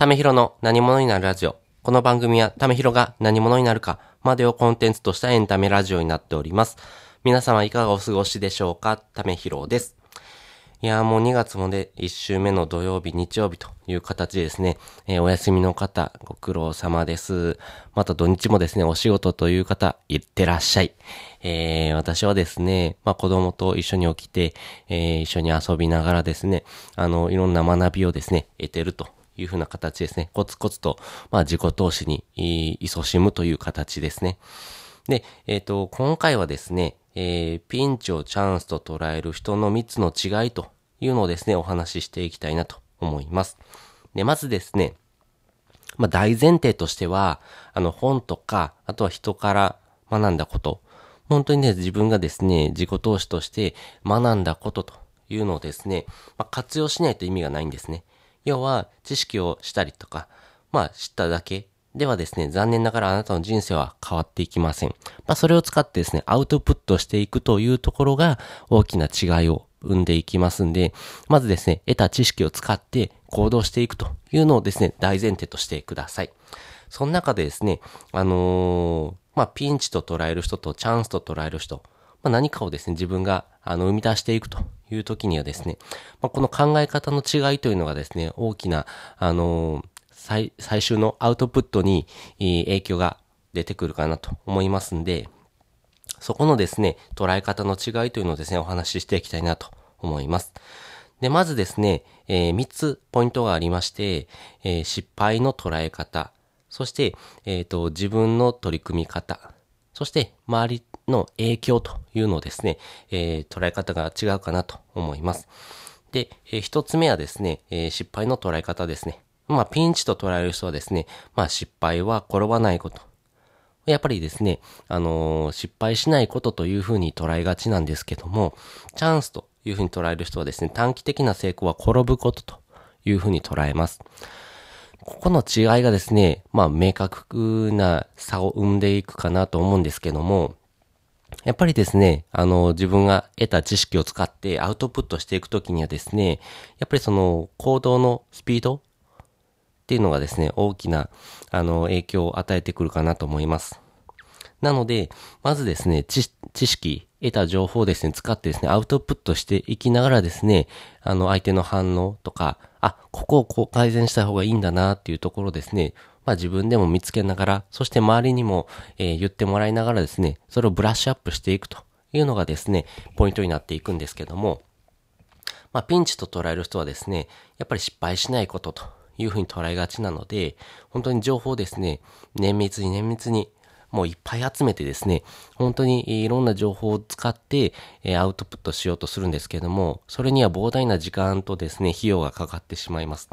ためひろの何者になるラジオ。この番組はためひろが何者になるかまでをコンテンツとしたエンタメラジオになっております。皆様いかがお過ごしでしょうか？ためひろです。いやーもう2月もで1週目の土曜日、日曜日という形でですね、えー、お休みの方、ご苦労様です。また土日もですね、お仕事という方、いってらっしゃい。えー、私はですね、まあ子供と一緒に起きて、えー、一緒に遊びながらですね、あの、いろんな学びをですね、得てるというふうな形ですね。コツコツと、まあ自己投資に、勤しむという形ですね。で、えっ、ー、と、今回はですね、えー、ピンチをチャンスと捉える人の3つの違いというのをですね、お話ししていきたいなと思います。で、まずですね、まあ、大前提としては、あの、本とか、あとは人から学んだこと、本当にね、自分がですね、自己投資として学んだことというのをですね、まあ、活用しないと意味がないんですね。要は、知識をしたりとか、まあ、知っただけではですね、残念ながらあなたの人生は変わっていきません。まあ、それを使ってですね、アウトプットしていくというところが大きな違いを生んでいきますんで、まずですね、得た知識を使って行動していくというのをですね、大前提としてください。その中でですね、あのー、まあ、ピンチと捉える人とチャンスと捉える人、まあ、何かをですね、自分が、あの、生み出していくという時にはですね、まあ、この考え方の違いというのがですね、大きな、あのー、最、最終のアウトプットに影響が出てくるかなと思いますんで、そこのですね、捉え方の違いというのをですね、お話ししていきたいなと思います。で、まずですね、えー、3つポイントがありまして、えー、失敗の捉え方、そして、えっ、ー、と、自分の取り組み方、そして周りの影響というのをですね、えー、捉え方が違うかなと思います。で、えー、一つ目はですね、えー、失敗の捉え方ですね。まあ、ピンチと捉える人はですね、まあ、失敗は転ばないこと。やっぱりですね、あのー、失敗しないことというふうに捉えがちなんですけども、チャンスというふうに捉える人はですね、短期的な成功は転ぶことというふうに捉えます。ここの違いがですね、まあ明確な差を生んでいくかなと思うんですけども、やっぱりですね、あの、自分が得た知識を使ってアウトプットしていくときにはですね、やっぱりその行動のスピードっていうのがですね、大きな、あの、影響を与えてくるかなと思います。なので、まずですね、知識、得た情報をですね、使ってですね、アウトプットしていきながらですね、あの、相手の反応とか、あ、ここをこう改善した方がいいんだなっていうところですね、まあ自分でも見つけながら、そして周りにも、えー、言ってもらいながらですね、それをブラッシュアップしていくというのがですね、ポイントになっていくんですけども、まあピンチと捉える人はですね、やっぱり失敗しないことというふうに捉えがちなので、本当に情報をですね、綿密に綿密にもういっぱい集めてですね、本当にいろんな情報を使って、えアウトプットしようとするんですけども、それには膨大な時間とですね、費用がかかってしまいます。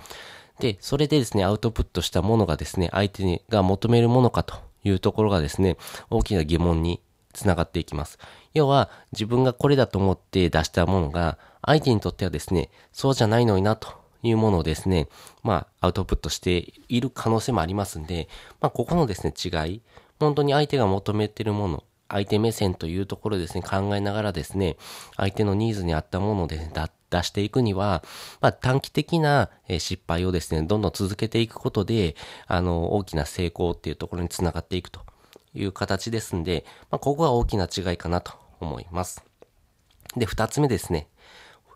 で、それでですね、アウトプットしたものがですね、相手が求めるものかというところがですね、大きな疑問につながっていきます。要は、自分がこれだと思って出したものが、相手にとってはですね、そうじゃないのになというものをですね、まあ、アウトプットしている可能性もありますんで、まあ、ここのですね、違い、本当に相手が求めているもの、相手目線というところですね、考えながらですね、相手のニーズに合ったもので、ね、出していくには、まあ、短期的な失敗をですね、どんどん続けていくことで、あの、大きな成功っていうところにつながっていくという形ですんで、まあ、ここが大きな違いかなと思います。で、二つ目ですね。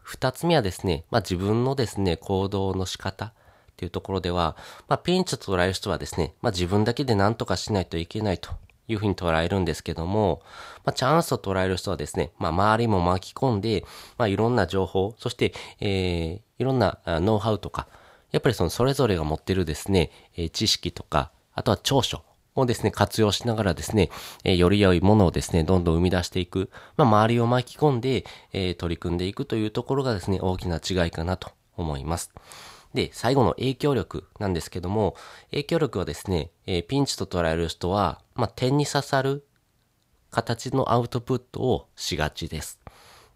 二つ目はですね、まあ、自分のですね、行動の仕方。っていうところでは、まあ、ピンチと捉える人はですね、まあ、自分だけで何とかしないといけないというふうに捉えるんですけども、まあ、チャンスと捉える人はですね、まあ、周りも巻き込んで、まあ、いろんな情報、そして、えー、いろんなノウハウとか、やっぱりそのそれぞれが持ってるですね、えー、知識とか、あとは長所をですね、活用しながらですね、えー、より良いものをですね、どんどん生み出していく、まあ、周りを巻き込んで、えー、取り組んでいくというところがですね、大きな違いかなと思います。で、最後の影響力なんですけども、影響力はですね、えー、ピンチと捉える人は、まあ、点に刺さる形のアウトプットをしがちです。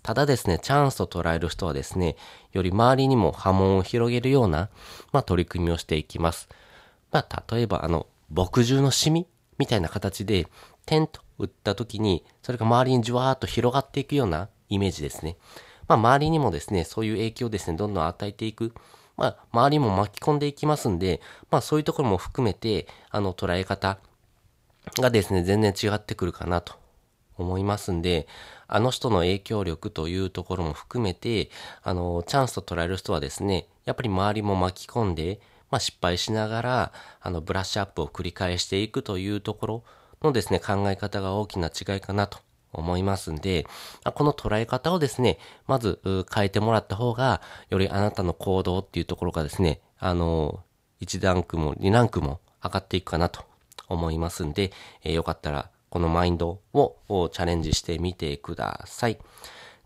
ただですね、チャンスと捉える人はですね、より周りにも波紋を広げるような、まあ、取り組みをしていきます。まあ、例えば、あの、墨汁のシミみたいな形で、点と打った時に、それが周りにじわーっと広がっていくようなイメージですね。まあ、周りにもですね、そういう影響をですね、どんどん与えていく。まあ、周りも巻き込んでいきますんで、まあ、そういうところも含めて、あの、捉え方がですね、全然違ってくるかなと思いますんで、あの人の影響力というところも含めて、あの、チャンスと捉える人はですね、やっぱり周りも巻き込んで、まあ、失敗しながら、あの、ブラッシュアップを繰り返していくというところのですね、考え方が大きな違いかなと思いますんで、この捉え方をですね、まず変えてもらった方が、よりあなたの行動っていうところがですね、あの、1ランクも2ランクも上がっていくかなと思いますんで、えー、よかったらこのマインドをチャレンジしてみてください。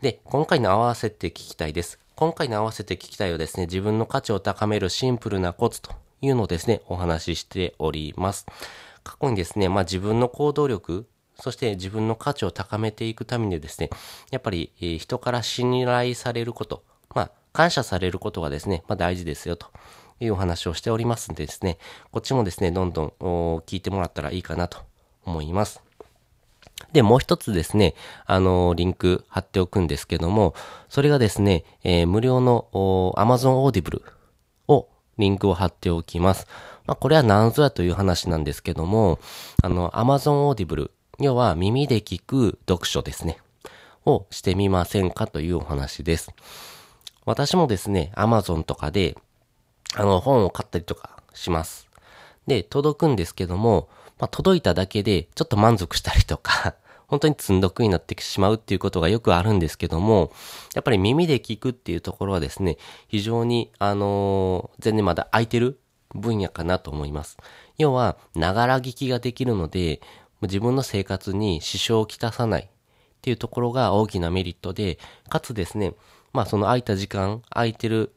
で、今回の合わせて聞きたいです。今回の合わせて聞きたいはですね、自分の価値を高めるシンプルなコツというのをですね、お話ししております。過去にですね、まあ自分の行動力、そして自分の価値を高めていくためにですね、やっぱり、人から信頼されること、まあ感謝されることがですね、まあ大事ですよというお話をしておりますんでですね、こっちもですね、どんどん聞いてもらったらいいかなと思います。で、もう一つですね、あの、リンク貼っておくんですけども、それがですね、えー、無料の Amazon Audible をリンクを貼っておきます。まあ、これは何ぞやという話なんですけども、あの、Amazon Audible、要は耳で聞く読書ですね、をしてみませんかというお話です。私もですね、Amazon とかで、あの、本を買ったりとかします。で、届くんですけども、まあ、届いただけでちょっと満足したりとか 本当に積んどくになってしまうっていうことがよくあるんですけども、やっぱり耳で聞くっていうところはですね、非常に、あのー、全然まだ空いてる分野かなと思います。要は、ながら聞きができるので、自分の生活に支障をきたさないっていうところが大きなメリットで、かつですね、まあその空いた時間、空いてる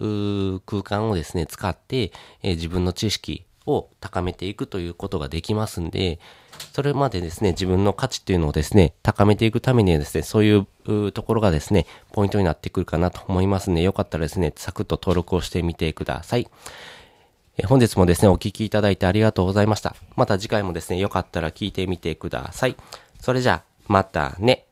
空間をですね、使って、えー、自分の知識、を高めていくということができますんで、それまでですね、自分の価値っていうのをですね、高めていくためにはですね、そういうところがですね、ポイントになってくるかなと思いますんで、よかったらですね、サクッと登録をしてみてください。え本日もですね、お聴きいただいてありがとうございました。また次回もですね、よかったら聞いてみてください。それじゃあ、またね。